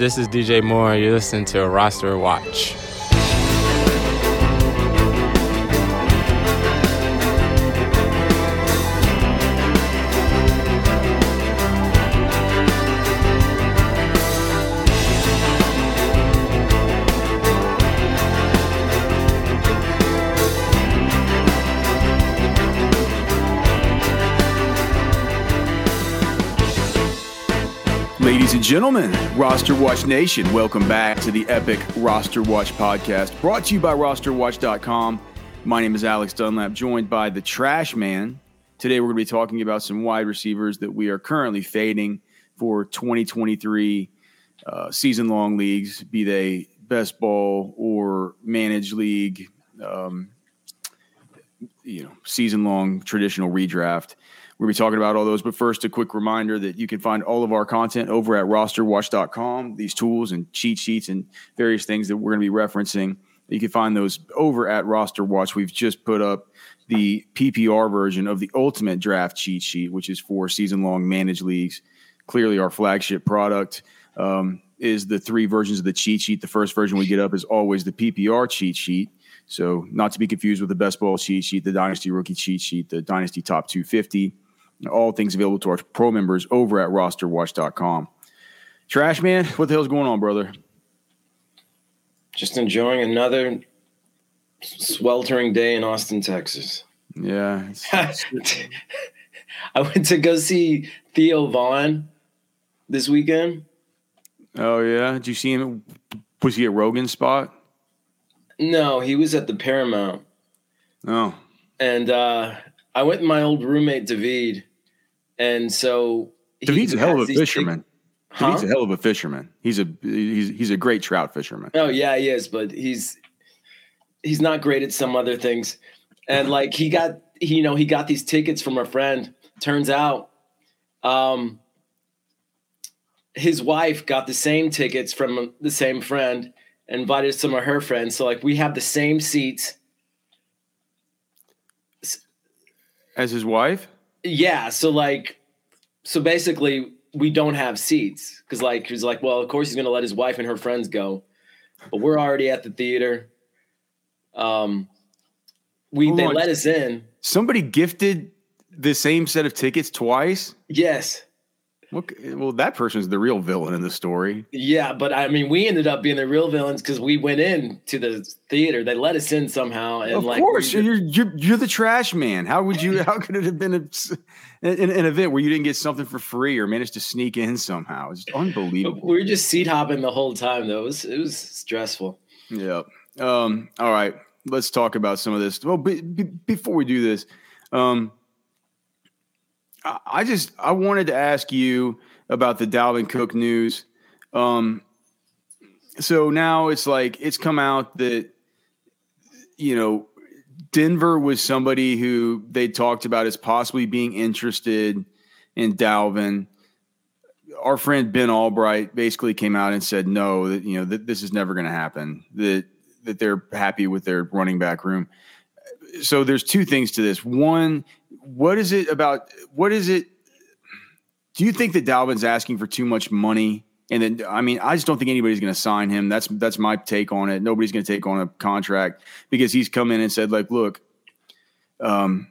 This is DJ Moore. You're listening to Roster Watch. Gentlemen, Roster Watch Nation, welcome back to the epic Roster Watch podcast brought to you by rosterwatch.com. My name is Alex Dunlap, joined by the Trash Man. Today, we're going to be talking about some wide receivers that we are currently fading for 2023 uh, season long leagues, be they best ball or managed league, um, you know, season long traditional redraft. To be talking about all those. But first, a quick reminder that you can find all of our content over at rosterwatch.com, these tools and cheat sheets and various things that we're going to be referencing. You can find those over at Roster Watch. We've just put up the PPR version of the ultimate draft cheat sheet, which is for season long managed leagues. Clearly, our flagship product um, is the three versions of the cheat sheet. The first version we get up is always the PPR cheat sheet. So, not to be confused with the best ball cheat sheet, the Dynasty rookie cheat sheet, the Dynasty top 250 all things available to our pro members over at rosterwatch.com. Trash man, what the hell's going on, brother? Just enjoying another sweltering day in Austin, Texas. Yeah. I went to go see Theo Von this weekend. Oh yeah. Did you see him? Was he at Rogan's spot? No, he was at the Paramount. Oh. And uh, I went with my old roommate David, and so David's a hell of a fisherman. Big, huh? David's a hell of a fisherman. He's a he's he's a great trout fisherman. Oh yeah, he is, but he's he's not great at some other things. And like he got he, you know he got these tickets from a friend. Turns out, um, his wife got the same tickets from the same friend. Invited some of her friends, so like we have the same seats as his wife. Yeah, so like, so basically, we don't have seats because like he's like, well, of course he's gonna let his wife and her friends go, but we're already at the theater. Um, we Hold they on. let us in. Somebody gifted the same set of tickets twice. Yes. Well, that person's the real villain in the story. Yeah, but I mean, we ended up being the real villains because we went in to the theater. They let us in somehow, and of like, course, you're, you're you're the trash man. How would you? How could it have been a, an, an, event where you didn't get something for free or managed to sneak in somehow? It's unbelievable. We were just seat hopping the whole time, though. It was it was stressful. Yeah. Um. All right. Let's talk about some of this. Well, be, be, before we do this, um I just I wanted to ask you about the Dalvin Cook news. Um, so now it's like it's come out that you know Denver was somebody who they talked about as possibly being interested in Dalvin. Our friend Ben Albright basically came out and said no, that you know that this is never going to happen. That that they're happy with their running back room. So there's two things to this. One, what is it about? What is it? Do you think that Dalvin's asking for too much money? And then, I mean, I just don't think anybody's going to sign him. That's that's my take on it. Nobody's going to take on a contract because he's come in and said, like, look, um,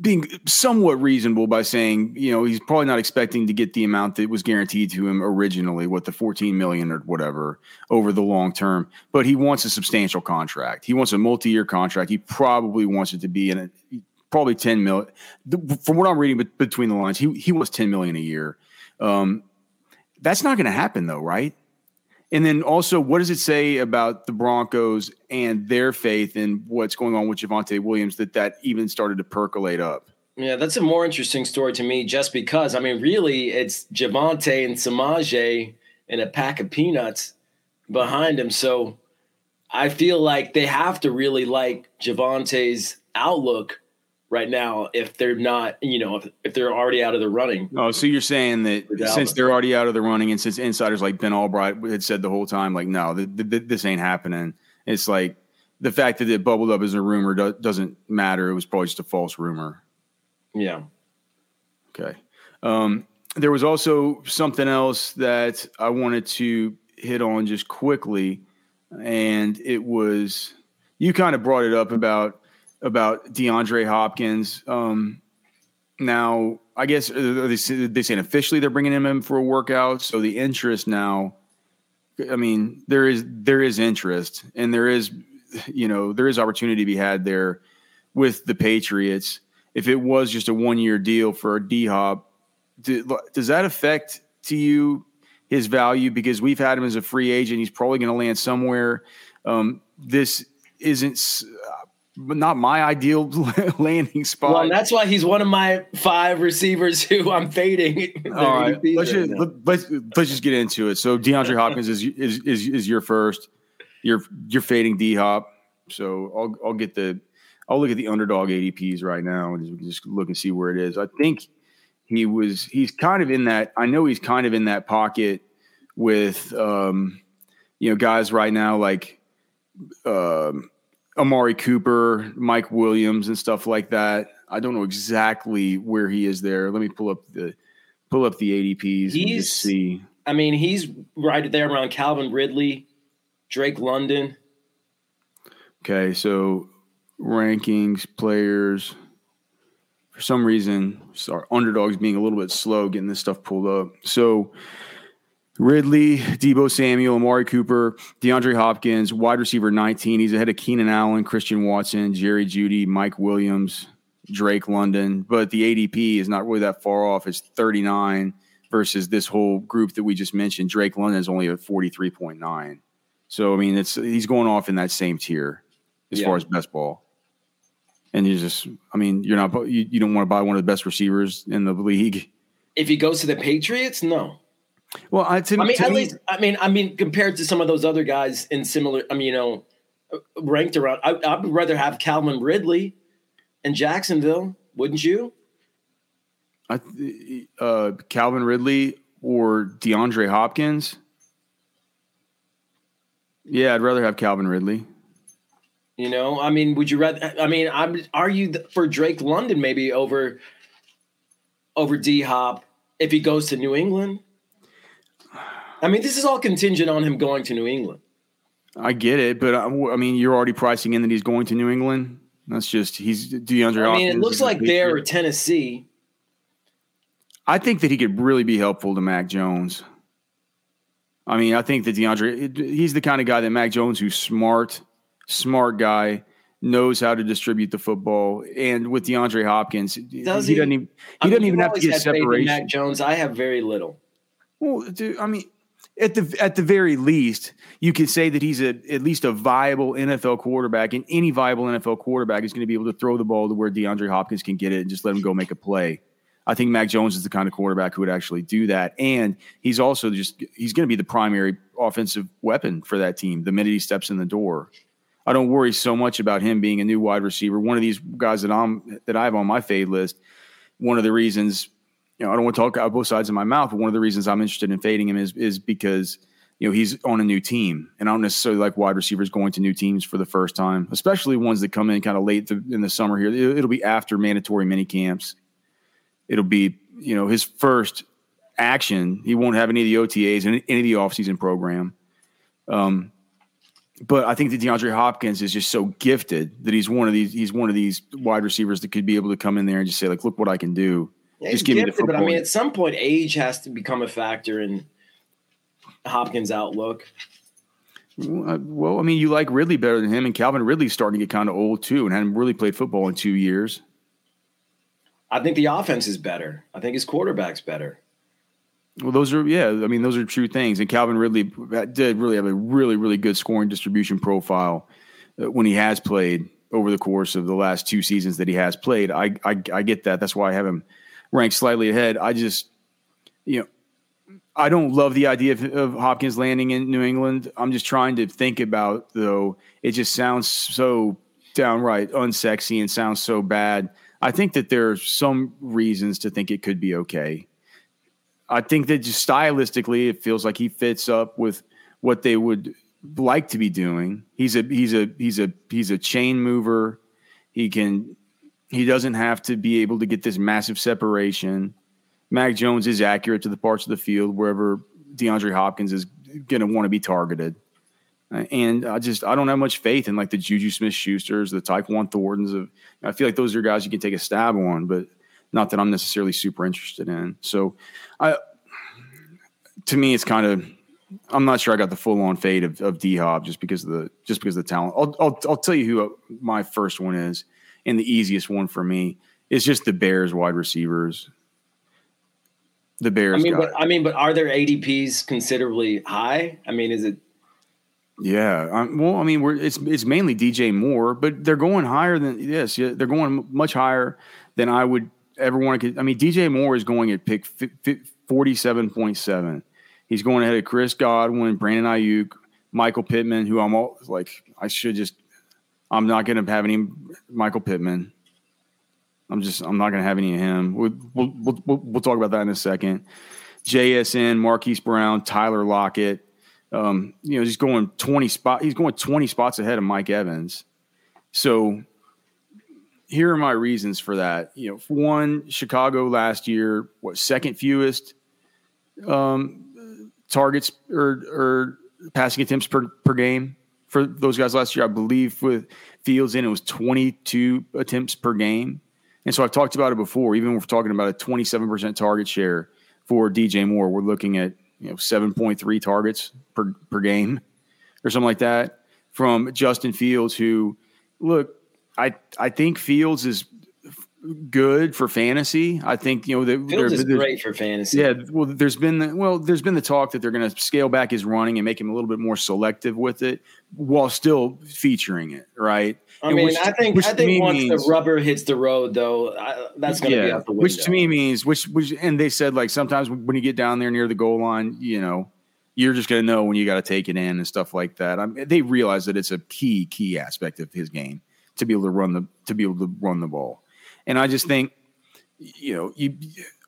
being somewhat reasonable by saying, you know, he's probably not expecting to get the amount that was guaranteed to him originally, what the 14 million or whatever over the long term, but he wants a substantial contract. He wants a multi-year contract. He probably wants it to be in a, probably 10 million. From what I'm reading between the lines, he, he wants 10 million a year. Um, that's not going to happen though, right? And then also, what does it say about the Broncos and their faith in what's going on with Javonte Williams that that even started to percolate up? Yeah, that's a more interesting story to me just because, I mean, really, it's Javonte and Samaje and a pack of peanuts behind him. So I feel like they have to really like Javonte's outlook right now if they're not, you know, if, if they're already out of the running. Oh, so you're saying that since they're already out of the running and since insiders like Ben Albright had said the whole time, like, no, th- th- this ain't happening. It's like the fact that it bubbled up as a rumor do- doesn't matter. It was probably just a false rumor. Yeah. Okay. Um, there was also something else that I wanted to hit on just quickly, and it was you kind of brought it up about about DeAndre Hopkins. Um, now, I guess they, they saying officially they're bringing him in for a workout, so the interest now. I mean, there is there is interest, and there is you know there is opportunity to be had there with the Patriots. If it was just a one year deal for a D Hop, does that affect to you his value? Because we've had him as a free agent, he's probably going to land somewhere. Um, this isn't not my ideal landing spot. Well, that's why he's one of my five receivers who I'm fading. All right, let's just, let's let's just get into it. So DeAndre Hopkins is is is, is your first. You're you're fading D Hop. So I'll I'll get the I'll look at the underdog ADPs right now and just look and see where it is. I think he was he's kind of in that. I know he's kind of in that pocket with um, you know guys right now like. Um, Amari Cooper, Mike Williams, and stuff like that. I don't know exactly where he is there. Let me pull up the pull up the ADPs he's, see. I mean, he's right there around Calvin Ridley, Drake London. Okay, so rankings, players. For some reason, our underdogs being a little bit slow getting this stuff pulled up. So Ridley, Deebo Samuel, Amari Cooper, DeAndre Hopkins, wide receiver 19. He's ahead of Keenan Allen, Christian Watson, Jerry Jeudy, Mike Williams, Drake London. But the ADP is not really that far off. It's 39 versus this whole group that we just mentioned. Drake London is only at 43.9. So I mean, it's he's going off in that same tier as yeah. far as best ball. And you just, I mean, you're not you, you don't want to buy one of the best receivers in the league. If he goes to the Patriots, no. Well, I, to, I mean, at me, least, I mean, I mean, compared to some of those other guys in similar, I mean, you know, ranked around, I, I would rather have Calvin Ridley in Jacksonville, wouldn't you? I, uh, Calvin Ridley or DeAndre Hopkins. Yeah, I'd rather have Calvin Ridley. You know, I mean, would you rather? I mean, I'm are you for Drake London maybe over over D Hop if he goes to New England? I mean, this is all contingent on him going to New England. I get it, but uh, I, I mean, you're already pricing in that he's going to New England. That's just he's DeAndre. Hopkins. I mean, it looks like there or Tennessee. I think that he could really be helpful to Mac Jones. I mean, I think that DeAndre, he's the kind of guy that Mac Jones, who's smart, smart guy, knows how to distribute the football. And with DeAndre Hopkins, Does he, he doesn't even he I doesn't even have to get separation. Mac Jones, I have very little. Well, dude, I mean, at the at the very least, you can say that he's a at least a viable NFL quarterback, and any viable NFL quarterback is going to be able to throw the ball to where DeAndre Hopkins can get it and just let him go make a play. I think Mac Jones is the kind of quarterback who would actually do that, and he's also just he's going to be the primary offensive weapon for that team the minute he steps in the door. I don't worry so much about him being a new wide receiver. One of these guys that I'm that I have on my fade list. One of the reasons you know, I don't want to talk out both sides of my mouth, but one of the reasons I'm interested in fading him is is because you know he's on a new team, and I don't necessarily like wide receivers going to new teams for the first time, especially ones that come in kind of late in the summer. Here, it'll be after mandatory mini camps. It'll be you know his first action. He won't have any of the OTAs and any of the offseason program. Um, but I think that DeAndre Hopkins is just so gifted that he's one of these. He's one of these wide receivers that could be able to come in there and just say, like, look what I can do yeah, just give gifted, me the But I mean, at some point, age has to become a factor in Hopkins' outlook. Well, I mean, you like Ridley better than him, and Calvin Ridley's starting to get kind of old too, and hadn't really played football in two years. I think the offense is better. I think his quarterback's better. Well, those are yeah. I mean, those are true things. And Calvin Ridley did really have a really really good scoring distribution profile uh, when he has played over the course of the last two seasons that he has played. I I, I get that. That's why I have him ranked slightly ahead. I just, you know, I don't love the idea of, of, Hopkins landing in New England. I'm just trying to think about though. It just sounds so downright unsexy and sounds so bad. I think that there are some reasons to think it could be okay. I think that just stylistically, it feels like he fits up with what they would like to be doing. He's a he's a he's a he's a chain mover. He can he doesn't have to be able to get this massive separation. Mac Jones is accurate to the parts of the field wherever DeAndre Hopkins is going to want to be targeted. Uh, and I just I don't have much faith in like the Juju Smith Schusters, the Tyquan Thorntons. Of I feel like those are guys you can take a stab on, but not that I'm necessarily super interested in. So, I to me it's kind of I'm not sure I got the full on fade of, of D Hop just because of the just because of the talent. I'll, I'll I'll tell you who my first one is, and the easiest one for me is just the Bears wide receivers. The Bears. I mean, but I mean, but are their ADPs considerably high? I mean, is it? Yeah. Um, well, I mean, we're it's it's mainly DJ Moore, but they're going higher than yes. Yeah, they're going much higher than I would ever want to. I mean, DJ Moore is going at pick forty seven point seven. He's going ahead of Chris Godwin, Brandon Aiyuk, Michael Pittman, who I'm all like, I should just, I'm not going to have any Michael Pittman. I'm just, I'm not going to have any of him. We'll, we'll, we'll, we'll, talk about that in a second. JSN, Marquise Brown, Tyler Lockett. Um, you know, he's going 20 spot. He's going 20 spots ahead of Mike Evans. So here are my reasons for that. You know, one, Chicago last year, what second fewest um, targets or or passing attempts per per game for those guys last year. I believe with Fields in it was 22 attempts per game. And so I've talked about it before. Even we're talking about a 27% target share for DJ Moore, we're looking at you know 7.3 targets per per game or something like that from Justin Fields. Who look, I I think Fields is good for fantasy. I think you know the Fields is great for fantasy. Yeah, well, there's been the, well, there's been the talk that they're going to scale back his running and make him a little bit more selective with it, while still featuring it. Right. I mean, which, I think I think once means, the rubber hits the road, though, I, that's going to yeah, be out the window. Which to me means which which and they said like sometimes when you get down there near the goal line, you know. You're just going to know when you got to take it in and stuff like that. I mean, they realize that it's a key, key aspect of his game to be able to run the to be able to run the ball. And I just think, you know, you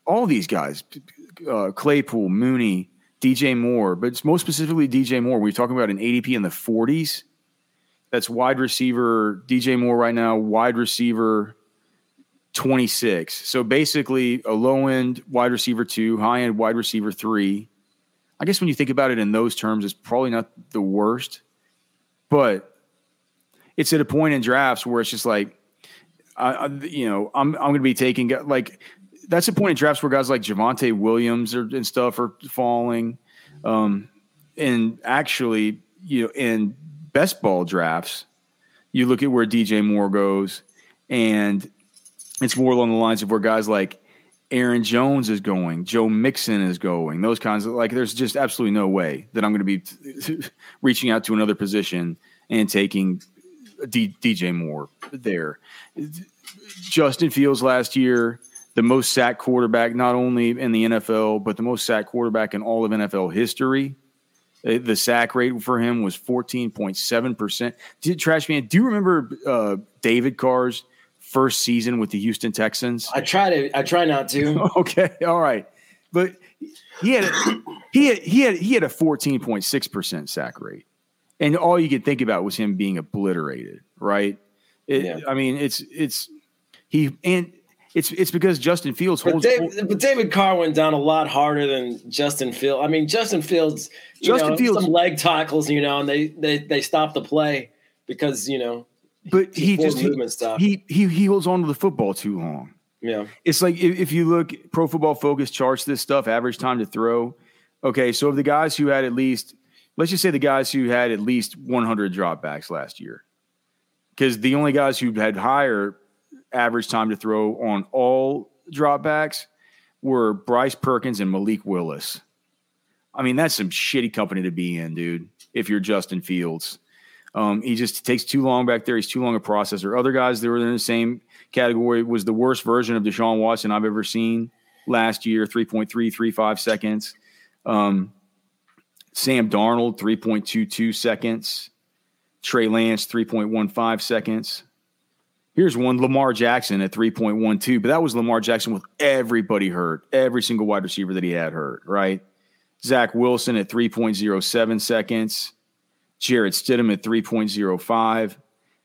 all these guys, uh, Claypool, Mooney, DJ Moore, but it's most specifically DJ Moore. We're talking about an ADP in the 40s. That's wide receiver DJ Moore right now, wide receiver 26. So basically, a low end wide receiver two, high end wide receiver three. I guess when you think about it in those terms, it's probably not the worst, but it's at a point in drafts where it's just like I, you know, I'm I'm going to be taking like that's the point in drafts where guys like Javonte Williams and stuff are falling. Um, and actually, you know, in best ball drafts, you look at where DJ Moore goes, and it's more along the lines of where guys like Aaron Jones is going, Joe Mixon is going, those kinds of like. There's just absolutely no way that I'm going to be reaching out to another position and taking D, DJ Moore there. Justin Fields last year, the most sacked quarterback, not only in the NFL, but the most sacked quarterback in all of NFL history. Uh, the sack rate for him was 14.7%. Did Trash Man, do you remember uh, David Carr's first season with the Houston Texans? I try to, I try not to. okay. All right. But he had, he had, he had, he had a 14.6% sack rate and all you could think about was him being obliterated, right? It, yeah. I mean, it's it's he and it's it's because Justin Fields holds. But David, but David Carr went down a lot harder than Justin Fields. I mean, Justin Fields, Justin know, Fields, some leg tackles, you know, and they they they stopped the play because you know. But he just he, he, he he holds on to the football too long. Yeah, it's like if, if you look Pro Football Focus charts this stuff, average time to throw. Okay, so of the guys who had at least let's just say the guys who had at least 100 dropbacks last year, because the only guys who had higher average time to throw on all dropbacks were Bryce Perkins and Malik Willis. I mean, that's some shitty company to be in, dude. If you're Justin Fields, um, he just takes too long back there. He's too long a processor. Other guys that were in the same category was the worst version of Deshaun Watson I've ever seen last year, 3.335 seconds. Um, Sam Darnold, 3.22 seconds. Trey Lance, 3.15 seconds. Here's one Lamar Jackson at 3.12, but that was Lamar Jackson with everybody hurt, every single wide receiver that he had hurt, right? Zach Wilson at 3.07 seconds. Jarrett Stidham at 3.05.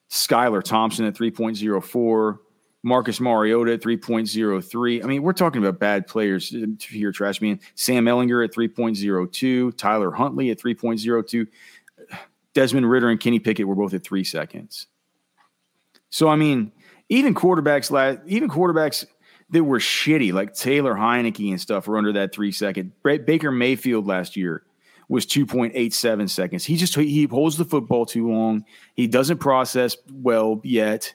Skylar Thompson at 3.04. Marcus Mariota at 3.03. I mean, we're talking about bad players uh, here, Trash Man. Sam Ehlinger at 3.02. Tyler Huntley at 3.02. Desmond Ridder and Kenny Pickett were both at three seconds. So, I mean, even quarterbacks, last, even quarterbacks that were shitty, like Taylor Heinicke and stuff, were under that three second. Baker Mayfield last year was 2.87 seconds. He just he holds the football too long. He doesn't process well yet.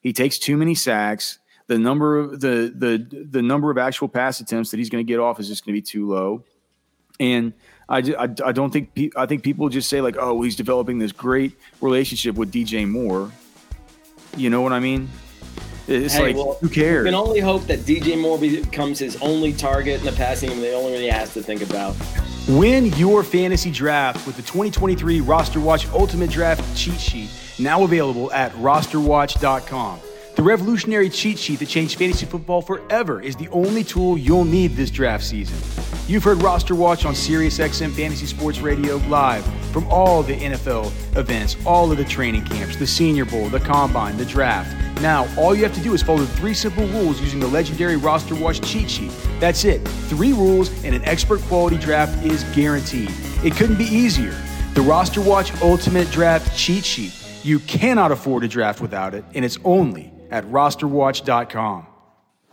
He takes too many sacks. The number of the the the number of actual pass attempts that he's going to get off is just going to be too low. And I, I, I don't think pe- I think people just say like, oh, he's developing this great relationship with DJ Moore. You know what I mean? It's hey, like well, who cares? We can only hope that DJ Moore becomes his only target in the passing game. The only one he has to think about. Win your fantasy draft with the 2023 Roster Watch Ultimate Draft Cheat Sheet, now available at rosterwatch.com. The revolutionary cheat sheet that changed fantasy football forever is the only tool you'll need this draft season. You've heard Roster Watch on SiriusXM Fantasy Sports Radio live from all the NFL events, all of the training camps, the Senior Bowl, the Combine, the Draft. Now, all you have to do is follow three simple rules using the legendary Roster Watch cheat sheet. That's it. Three rules and an expert quality draft is guaranteed. It couldn't be easier. The Roster Watch Ultimate Draft cheat sheet. You cannot afford a draft without it, and it's only at rosterwatch.com.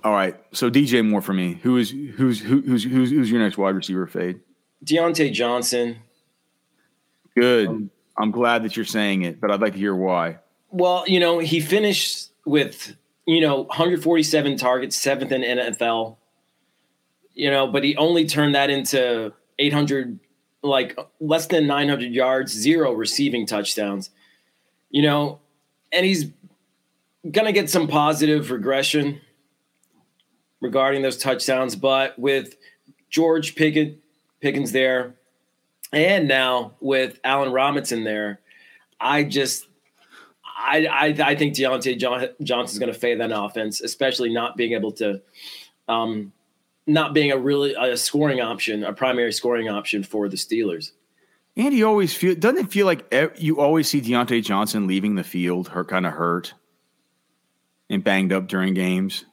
All right. So DJ Moore for me. Who is who's who's who's who's your next wide receiver fade? Diontae Johnson. Good. Um, I'm glad that you're saying it, but I'd like to hear why. Well, you know, he finished with you know 147 targets, seventh in NFL. You know, but he only turned that into 800, like less than 900 yards, zero receiving touchdowns. You know, and he's gonna get some positive regression regarding those touchdowns, but with George Pickett, Pickens there, and now with Allen Robinson there, I just I I, I think Diontae John, Johnson's going to fade that offense, especially not being able to, um, not being a really a scoring option, a primary scoring option for the Steelers. And you always feel doesn't it feel like you always see Diontae Johnson leaving the field, hurt, kind of hurt, and banged up during games.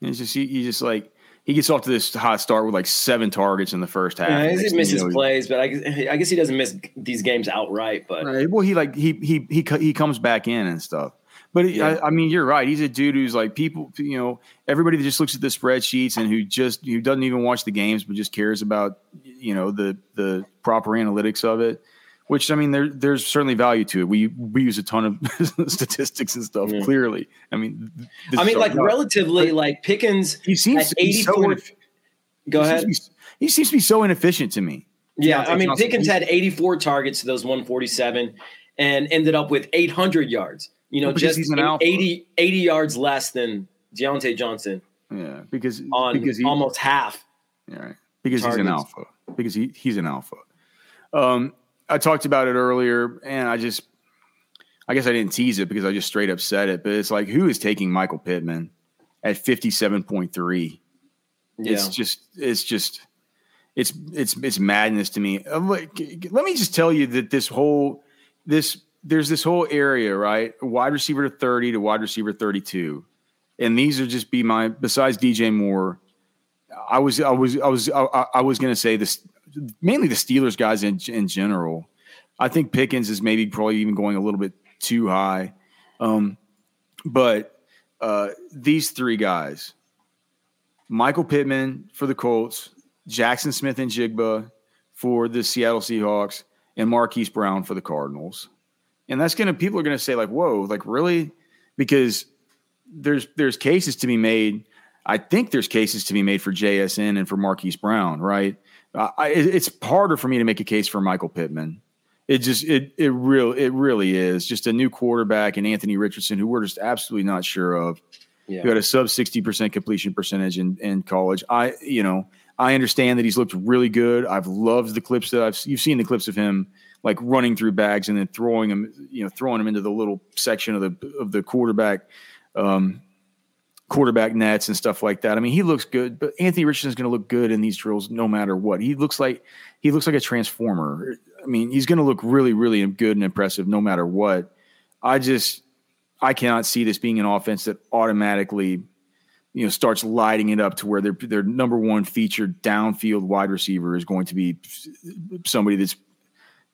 And it's just he, just like he gets off to this hot start with like seven targets in the first half. Yeah, he misses you know, plays, but I, I, guess he doesn't miss these games outright. But right. well, he like he he he he comes back in and stuff. But yeah. I, I, mean, you're right. He's a dude who's like people, you know, everybody that just looks at the spreadsheets and who just who doesn't even watch the games, but just cares about you know the the proper analytics of it which I mean, there there's certainly value to it. We we use a ton of statistics and stuff. Mm. Clearly, I mean, I mean, like relatively, like Pickens. He seems at 84. So go he ahead. Seems be, he seems to be so inefficient to me. Yeah, I mean, Pickens had 84 targets to those 147, and ended up with 800 yards. You know, well, just 80 80 yards less than Diontae Johnson. Yeah, because on because he, almost half. Yeah, right. because targets. he's an alpha. Because he he's an alpha. Um, I talked about it earlier, and I just, I guess I didn't tease it because I just straight up said it. But it's like, who is taking Michael Pittman at fifty seven point three? It's just, it's just, it's it's it's madness to me. Uh, let me just tell you that this whole this there's this whole area right, wide receiver to thirty to wide receiver thirty two, and these are just be my besides DJ Moore. I was I was I was I, I was going to say this mainly the Steelers guys in in general. I think Pickens is maybe probably even going a little bit too high. Um, but uh, these three guys, Michael Pittman for the Colts, Jaxon Smith-Njigba for the Seattle Seahawks, and Marquise Brown for the Cardinals. And that's gonna people are gonna say like, whoa, like really? Because there's there's cases to be made. I think there's cases to be made for JSN and for Marquise Brown, right? I, it's harder for me to make a case for Michael Pittman. It just it it real it really is just a new quarterback and Anthony Richardson who we're just absolutely not sure of. Yeah. Who had a sub sixty percent completion percentage in, in college. I you know I understand that he's looked really good. I've loved the clips that I've you've seen the clips of him like running through bags and then throwing them you know throwing them into the little section of the of the quarterback um, quarterback nets and stuff like that. I mean, he looks good, but Anthony Richardson's going to look good in these drills no matter what. He looks like he looks like a transformer. I mean, he's going to look really, really good and impressive no matter what. I just, I cannot see this being an offense that automatically, you know, starts lighting it up to where their their number one featured downfield wide receiver is going to be somebody that's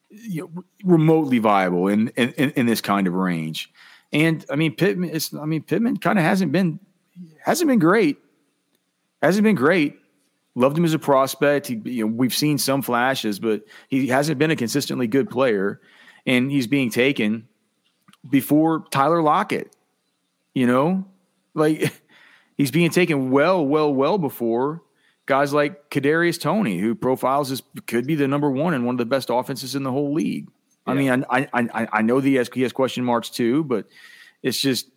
you know, remotely viable in, in in this kind of range. And I mean Pittman, I mean Pittman kind of hasn't been hasn't been great, hasn't been great. Loved him as a prospect. He, you know, we've seen some flashes, but he hasn't been a consistently good player, and he's being taken before Tyler Lockett. You know, like he's being taken well, well, well before guys like Kadarius Toney, who profiles as could be the number one and one of the best offenses in the whole league. Yeah. I mean, I, I I know the SQS question marks too, but it's just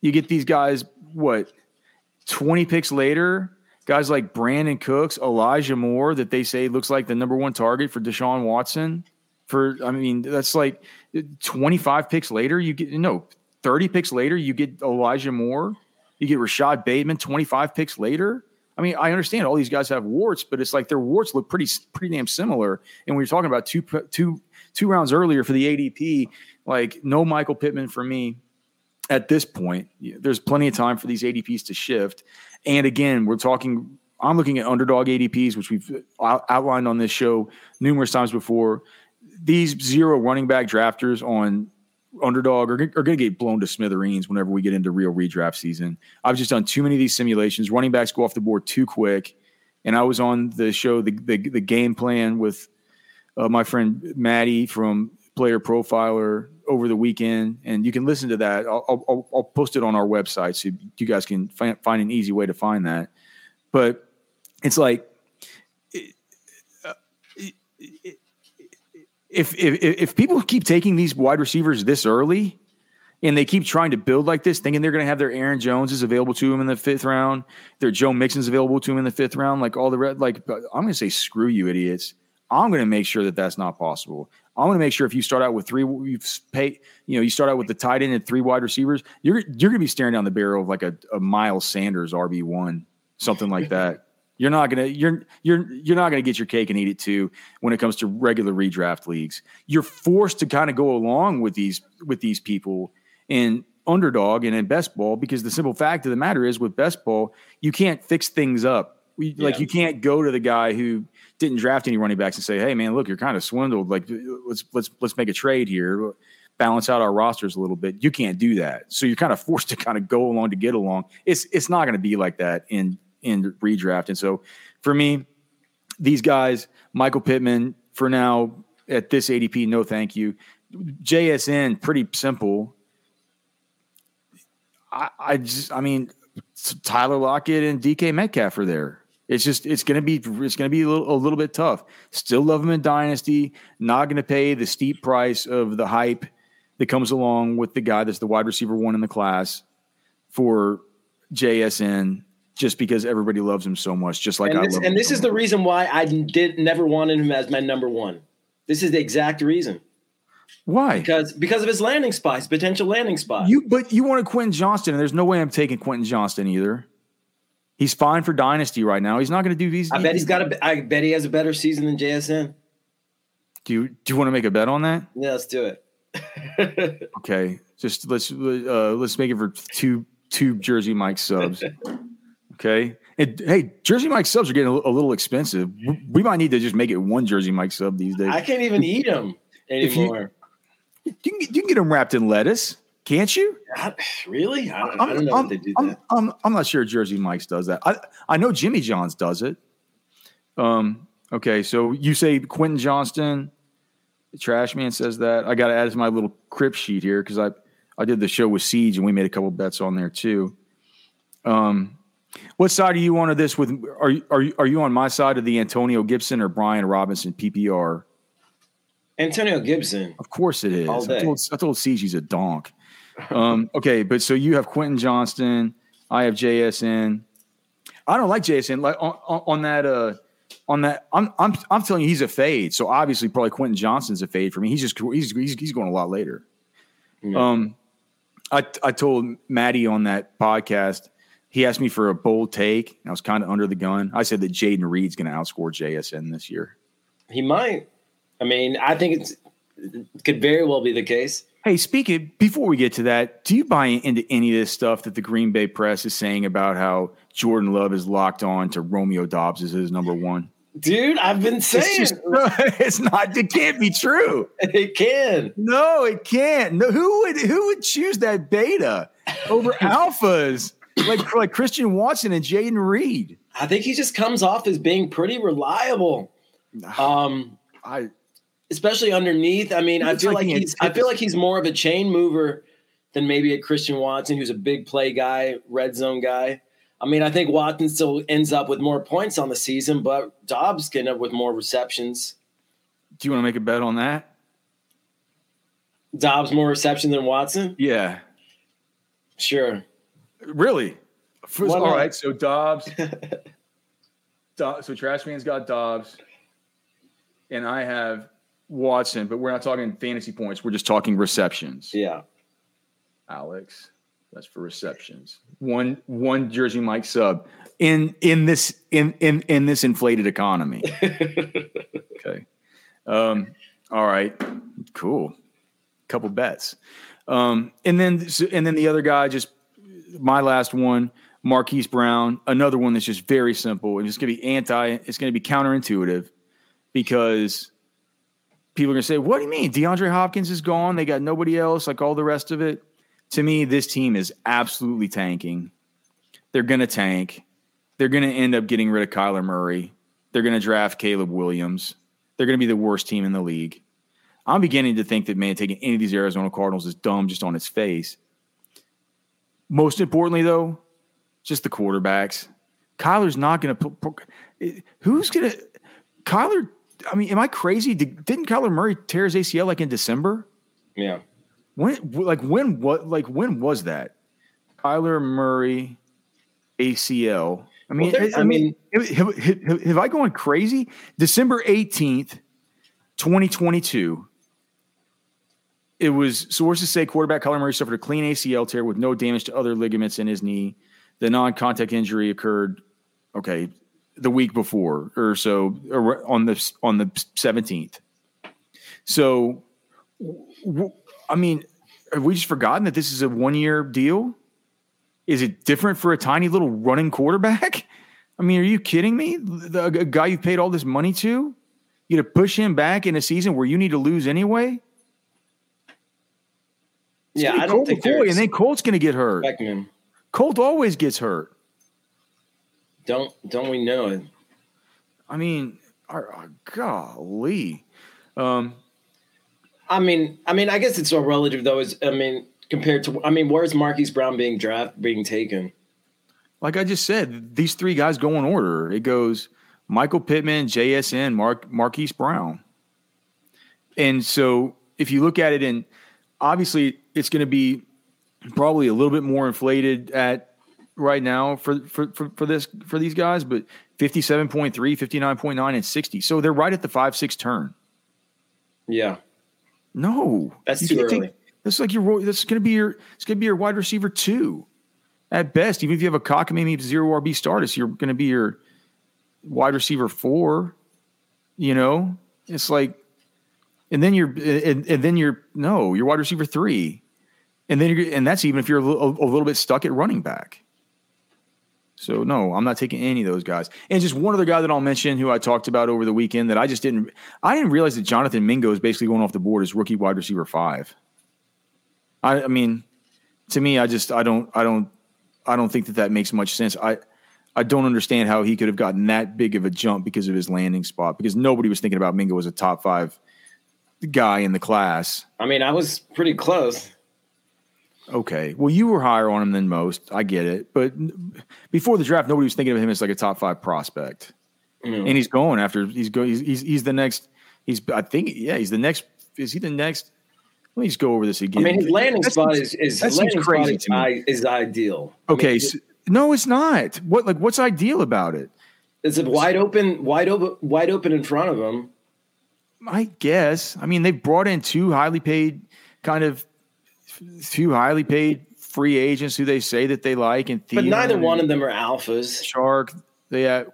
you get these guys what twenty picks later guys like Brandin Cooks, Elijah Moore, that they say looks like the number one target for Deshaun Watson. For I mean, that's like 25 picks later, you get no 30 picks later, you get Elijah Moore, you get Rashod Bateman 25 picks later. I mean, I understand all these guys have warts, but it's like their warts look pretty pretty damn similar. And we were talking about two two two rounds earlier for the ADP, like no Michael Pittman for me at this point. There's plenty of time for these ADPs to shift. And again, we're talking, I'm looking at underdog ADPs, which we've outlined on this show numerous times before. These zero running back drafters on underdog are, are going to get blown to smithereens whenever we get into real redraft season. I've just done too many of these simulations. Running backs go off the board too quick. And I was on the show, the, the, the game plan with uh, my friend Maddie from Player Profiler over the weekend, and you can listen to that. I'll, I'll, I'll post it on our website so you guys can find, find an easy way to find that. But it's like if, if if people keep taking these wide receivers this early, and they keep trying to build like this, thinking they're going to have their Aaron Joneses available to them in the fifth round, their Joe Mixon's available to them in the fifth round, like all the red. Like I'm going to say, screw you, idiots. I'm going to make sure that that's not possible. I'm going to make sure if you start out with three, you pay, you know, you start out with the tight end and three wide receivers, you're you're going to be staring down the barrel of like a, a Miles Sanders RB one, something like that. You're not gonna you're you're you're not gonna get your cake and eat it too when it comes to regular redraft leagues. You're forced to kind of go along with these with these people in underdog and in best ball because the simple fact of the matter is with best ball you can't fix things up. We, yeah. Like you can't go to the guy who didn't draft any running backs and say, "Hey, man, look, you're kind of swindled. Like, let's let's let's make a trade here, balance out our rosters a little bit." You can't do that, so you're kind of forced to kind of go along to get along. It's it's not going to be like that in in redraft, and so for me, these guys, Michael Pittman, for now at this ADP, no thank you. JSN, pretty simple. I, I just, I mean, Tyler Lockett and DK Metcalf are there. It's just it's going to be it's going to be a little, a little bit tough. Still love him in dynasty. Not going to pay the steep price of the hype that comes along with the guy that's the wide receiver one in the class for JSN just because everybody loves him so much. Just like and I this, love. And this so is much. the reason why I did never wanted him as my number one. This is the exact reason. Why? Because because of his landing spot, his potential landing spot. You but you wanted Quentin Johnston, and there's no way I'm taking Quentin Johnston either. He's fine for dynasty right now. He's not going to do these. I bet he's got a. I bet he has a better season than JSN. Do you do you want to make a bet on that? Yeah, let's do it. okay, just let's uh, let's make it for two two Jersey Mike subs. okay, and hey, Jersey Mike subs are getting a, a, little expensive. We might need to just make it one Jersey Mike sub these days. I can't even eat them anymore. You, you, can, you can get them wrapped in lettuce. Can't you? really? I don't, I don't know I'm, they do I'm, that. I'm, I'm not sure Jersey Mike's does that. I, I know Jimmy John's does it. Um, okay, so you say Quentin Johnston. The trash man says that. I got to add to my little crib sheet here because I, I did the show with Siege and we made a couple bets on there too. Um, what side are you on of this? With are you, are you, are you on my side of the Antonio Gibson or Brian Robinson PPR? Antonio Gibson. Of course it is. I told, I told Siege he's a donk. Um, okay, but so you have Quentin Johnston. I have JSN. I don't like JSN. Like on, on that, uh, on that, I'm I'm I'm telling you, he's a fade. So obviously, probably Quentin Johnston's a fade for me. He's just he's he's, he's going a lot later. Mm-hmm. Um, I I told Maddie on that podcast. He asked me for a bold take. and I was kind of under the gun. I said that Jayden Reed's going to outscore JSN this year. He might. I mean, I think it's it could very well be the case. Hey, speaking before we get to that, do you buy into any of this stuff that the Green Bay press is saying about how Jordan Love is locked on to Romeo Doubs as his number one? Dude, I've been saying It's, just, it's not. It can't be true. it can. No, it can't. No, who would who would choose that beta over alphas like like Christian Watson and Jayden Reed? I think he just comes off as being pretty reliable. Um, I especially underneath. I mean, I feel like like he's I feel like he's more of a chain mover than maybe a Christian Watson, who's a big play guy, red zone guy. I mean, I think Watson still ends up with more points on the season, but Doubs can up with more receptions. do you want to make a bet on that? Doubs more reception than Watson? Yeah, Sure. Really. All not? right, so Doubs. So Trash Man's got Doubs, and I have Watson, but we're not talking fantasy points. We're just talking receptions. Yeah. Alex. That's for receptions. One one Jersey Mike sub in in this in in in this inflated economy. okay. Um. All right. Cool. Couple bets. Um. And then and then the other guy just my last one. Marquise Brown, another one that's just very simple and it's going to be anti. It's going to be counterintuitive because people are going to say, "What do you mean? DeAndre Hopkins is gone. They got nobody else like all the rest of it." To me, this team is absolutely tanking. They're going to tank. They're going to end up getting rid of Kyler Murray. They're going to draft Caleb Williams. They're going to be the worst team in the league. I'm beginning to think that man taking any of these Arizona Cardinals is dumb just on its face. Most importantly, though, just the quarterbacks. Kyler's not going to put. Who's going to? Kyler. I mean, am I crazy? Did, didn't Kyler Murray tear his ACL like in December? Yeah. When? Like when? What? Like when was that? Kyler Murray ACL. I mean, Well, I, I mean, have, have- have- have I gone crazy? December eighteenth, twenty twenty two. It was sources say quarterback Kyler Murray suffered a clean ACL tear with no damage to other ligaments in his knee. The non-contact injury occurred, okay, the week before or so, or on the on the seventeenth. So, I mean, have we just forgotten that this is a one-year deal? Is it different for a tiny little running quarterback? I mean, are you kidding me? The, the guy you paid all this money to, you to push him back in a season where you need to lose anyway? It's Yeah, I don't Colt think McCoy, and then Colt's going to get hurt. him. Colt always gets hurt. Don't don't we know it? I mean, our, our- golly. Um, I mean, I mean, I guess it's all relative though. Is I mean, compared to, I mean, where's Marquise Brown being draft being taken? like I just said, these three guys go in order. It goes Michael Pittman, JSN, Mark Marquise Brown. And so if you look at it and obviously it's going to be probably a little bit more inflated at right now for, for, for, for this, for these guys, but 57.3, 59.9 and 60. So they're right at the five, six turn. Yeah, No, That's too early. that's like your. That's going to be your. It's going to be your wide receiver two, at best. Even if you have a cockamamie zero RB status, you're going to be your wide receiver four. You know, it's like, and then you're, and, and then you're no, you're wide receiver three, and then and that's even if you're a little, a little bit stuck at running back. So no, I'm not taking any of those guys. And just one other guy that I'll mention who I talked about over the weekend that I just didn't I didn't realize that Jonathan Mingo is basically going off the board as rookie wide receiver five. I, I mean, to me, I just I don't I don't I don't think that that makes much sense. I I don't understand how he could have gotten that big of a jump because of his landing spot because nobody was thinking about Mingo as a top five guy in the class. I mean, I was pretty close. Okay. Well, you were higher on him than most. I get it. But before the draft, nobody was thinking of him as like a top five prospect. Mm. And he's going after he's going he's, he's he's the next he's I think yeah, he's the next is he the next let me just go over this again. I mean, his landing That spot seems- is is that seems crazy to me. is, is ideal. I Okay, mean, so, no, it's not. What like what's ideal about it? it's a wide open, wide open, wide open in front of him. I guess. I mean, they brought in two highly paid kind of two highly paid free agents who they say that they like and But neither one of them are alphas. Shark. They uh,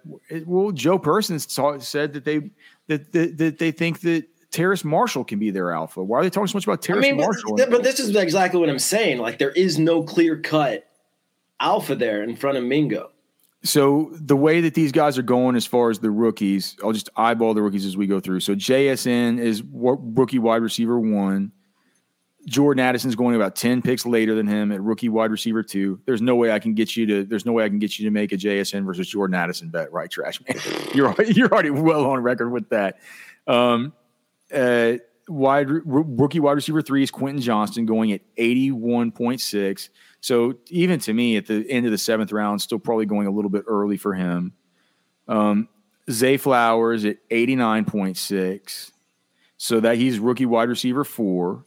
well, Joe Person saw, said that they that, that that they think that Terrace Marshall can be their alpha. Why are they talking so much about Terrace I mean, Marshall? but, but this is exactly what I'm saying. Like there is no clear cut alpha there in front of Mingo. So the way that these guys are going as far as the rookies, I'll just eyeball the rookies as we go through. So JSN is rookie wide receiver one. Jordan Addison's going about 10 picks later than him at rookie wide receiver two. There's no way I can get you to there's no way I can get you to make a JSN versus Jordan Addison bet, right, trash man? You're you're already well on record with that. Um, uh, wide rookie wide receiver three is Quentin Johnston going at 81.6. So even to me, at the end of the seventh round, still probably going a little bit early for him. Um, Zay Flowers at 89.6. So that he's rookie wide receiver four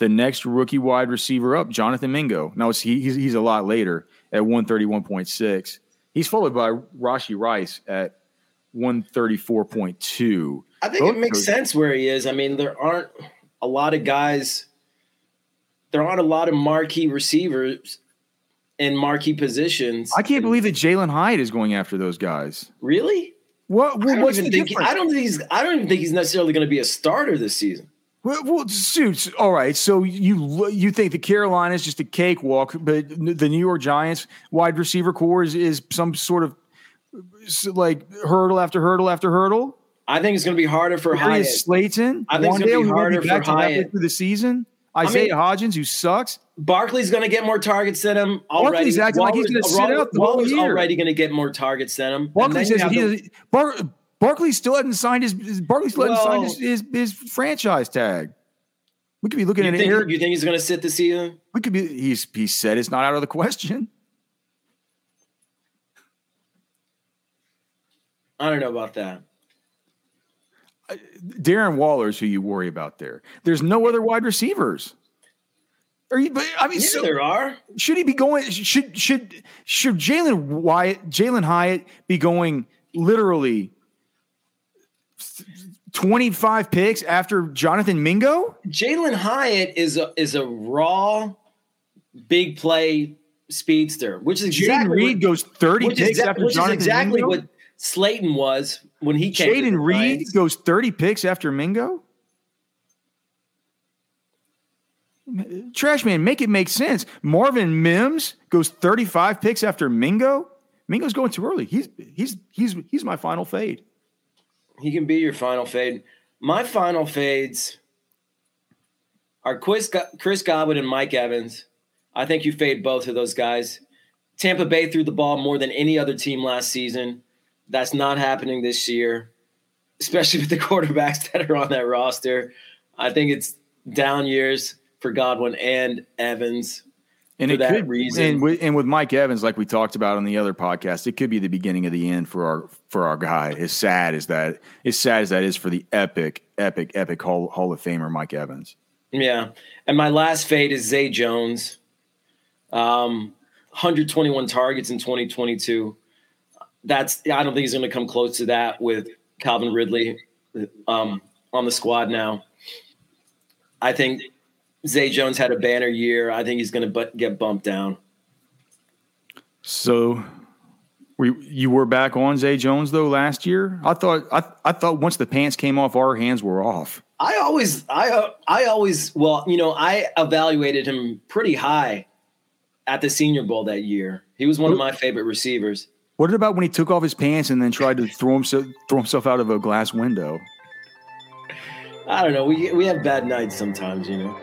the next rookie wide receiver up, Jonathan Mingo. Now he, he's, he's a lot later at 131.6. He's followed by Rashee Rice at 134.2. I think Both it makes sense where he is. I mean, there aren't a lot of guys, there aren't a lot of marquee receivers in marquee positions. I can't believe that Jalen Hyatt is going after those guys. Really? What, what what's the think, I don't think he's I don't even think he's necessarily going to be a starter this season. Well, well, suits. All right. So you you think the Carolina is just a cakewalk, but the New York Giants wide receiver core is, is some sort of like hurdle after hurdle after hurdle. I think it's going to be harder for Hyatt. Slayton. I think it's going to be harder be for Hyatt through the season. Isaiah I mean, Hodgins, who sucks. Barkley's going to get more targets than him already. Barkley's acting like he's going to sit out the whole year. already going to get more targets than him. Barkley says he. The, Bar, Barkley still hasn't signed his, his Barkley still well, hasn't signed his, his, his, franchise tag. We could be looking you at think, Eric. You think he's going to sit this season? We could be. He's he said it's not out of the question. I don't know about that. Darren is who you worry about there. There's no other wide receivers. Are you? I mean, yeah, so, there are. Should he be going? Should should should Jalen Wyatt, Jalen Hyatt be going literally 25 picks after Jonathan Mingo? Jalen Hyatt is a is a raw big play speedster, which is exactly Reed what, goes 30 picks exa- after which Jonathan is exactly Mingo? what Slayton was when he came. Jayden Reed goes 30 picks after Mingo? Trash man, make it make sense. Marvin Mims goes 35 picks after Mingo. Mingo's going too early. He's he's he's he's my final fade. He can be your final fade. My final fades are Chris, Chris Godwin and Mike Evans. I think you fade both of those guys. Tampa Bay threw the ball more than any other team last season. That's not happening this year, especially with the quarterbacks that are on that roster. I think it's down years for Godwin and Evans and for that could, reason. And with, and with Mike Evans, like we talked about on the other podcast, it could be the beginning of the end for our for our guy. As sad as that, as sad as that is for the epic, epic, epic Hall, Hall of Famer Mike Evans. Yeah, and my last fade is Zay Jones. Um, 121 targets in 2022. That's I don't think he's going to come close to that with Calvin Ridley um, on the squad now. I think Zay Jones had a banner year. I think he's going to get bumped down. So, we you were back on Zay Jones though last year. I thought I I thought once the pants came off, our hands were off. I always I I always well you know I evaluated him pretty high at the Senior Bowl that year. He was one of my favorite receivers. What about when he took off his pants and then tried to throw himself throw himself out of a glass window? I don't know. We we have bad nights sometimes, you know.